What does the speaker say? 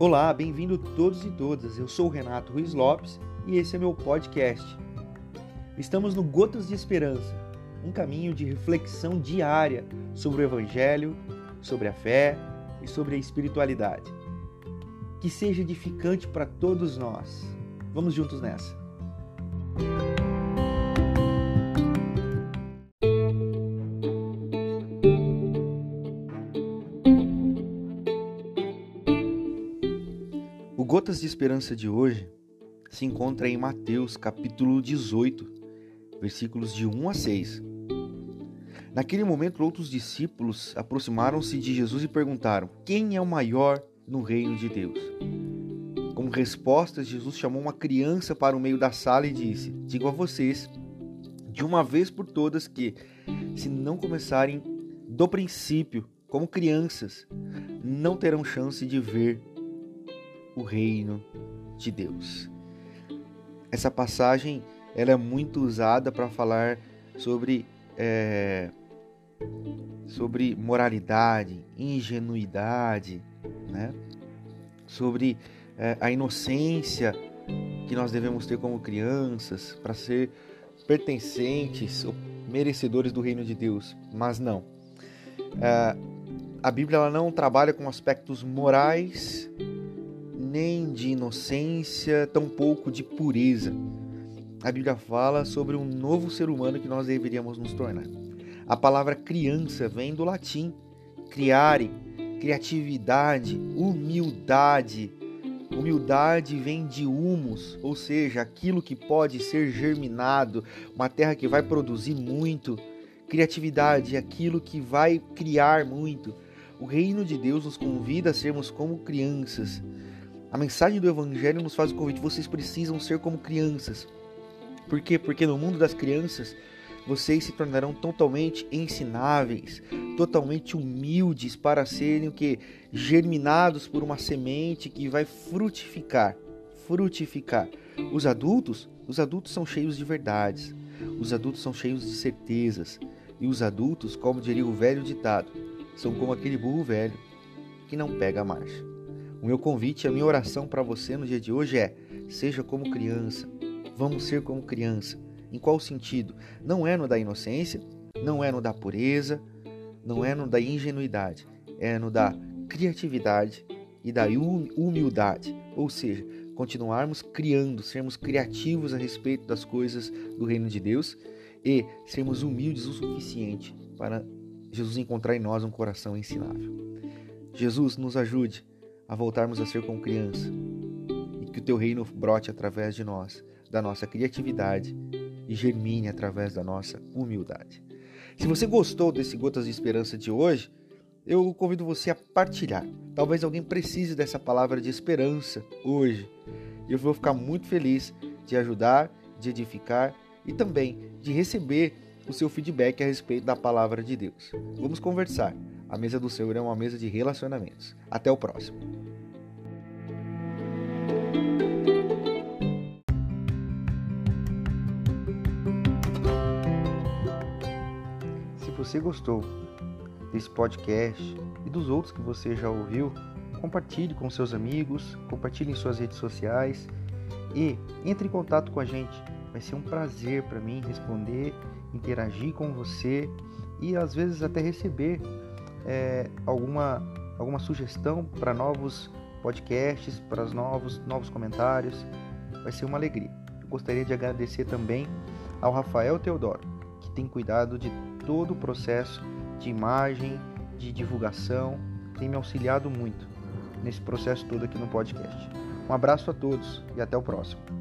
Olá, bem-vindo todos e todas. Eu sou o Renato Ruiz Lopes e esse é meu podcast. Estamos no Gotas de Esperança, um caminho de reflexão diária sobre o Evangelho, sobre a fé e sobre a espiritualidade. Que seja edificante para todos nós. Vamos juntos nessa. Gotas de Esperança de hoje se encontra em Mateus capítulo 18, versículos de 1 a 6. Naquele momento, outros discípulos aproximaram-se de Jesus e perguntaram: Quem é o maior no reino de Deus? Como resposta, Jesus chamou uma criança para o meio da sala e disse: Digo a vocês, de uma vez por todas, que se não começarem do princípio como crianças, não terão chance de ver o reino de Deus. Essa passagem ela é muito usada para falar sobre é, sobre moralidade, ingenuidade, né? sobre é, a inocência que nós devemos ter como crianças para ser pertencentes ou merecedores do reino de Deus. Mas não. É, a Bíblia ela não trabalha com aspectos morais nem de inocência, tampouco de pureza. A Bíblia fala sobre um novo ser humano que nós deveríamos nos tornar. A palavra criança vem do latim criare, criatividade, humildade. Humildade vem de humus, ou seja, aquilo que pode ser germinado, uma terra que vai produzir muito. Criatividade, aquilo que vai criar muito. O reino de Deus nos convida a sermos como crianças. A mensagem do Evangelho nos faz o convite: vocês precisam ser como crianças. Por quê? Porque no mundo das crianças vocês se tornarão totalmente ensináveis, totalmente humildes para serem o que germinados por uma semente que vai frutificar, frutificar. Os adultos, os adultos são cheios de verdades. Os adultos são cheios de certezas. E os adultos, como diria o velho ditado, são como aquele burro velho que não pega a marcha. O meu convite, a minha oração para você no dia de hoje é: seja como criança. Vamos ser como criança. Em qual sentido? Não é no da inocência, não é no da pureza, não é no da ingenuidade, é no da criatividade e da humildade. Ou seja, continuarmos criando, sermos criativos a respeito das coisas do reino de Deus e sermos humildes o suficiente para Jesus encontrar em nós um coração ensinável. Jesus nos ajude a voltarmos a ser como criança e que o teu reino brote através de nós, da nossa criatividade e germine através da nossa humildade. Se você gostou desse Gotas de Esperança de hoje, eu convido você a partilhar. Talvez alguém precise dessa palavra de esperança hoje. Eu vou ficar muito feliz de ajudar, de edificar e também de receber o seu feedback a respeito da palavra de Deus. Vamos conversar. A mesa do Senhor é uma mesa de relacionamentos. Até o próximo. Se você gostou desse podcast e dos outros que você já ouviu, compartilhe com seus amigos, compartilhe em suas redes sociais e entre em contato com a gente. Vai ser um prazer para mim responder, interagir com você e às vezes até receber é, alguma, alguma sugestão para novos podcasts, para os novos, novos comentários. Vai ser uma alegria. Eu gostaria de agradecer também ao Rafael Teodoro, que tem cuidado de todo o processo de imagem, de divulgação, tem me auxiliado muito nesse processo todo aqui no podcast. Um abraço a todos e até o próximo.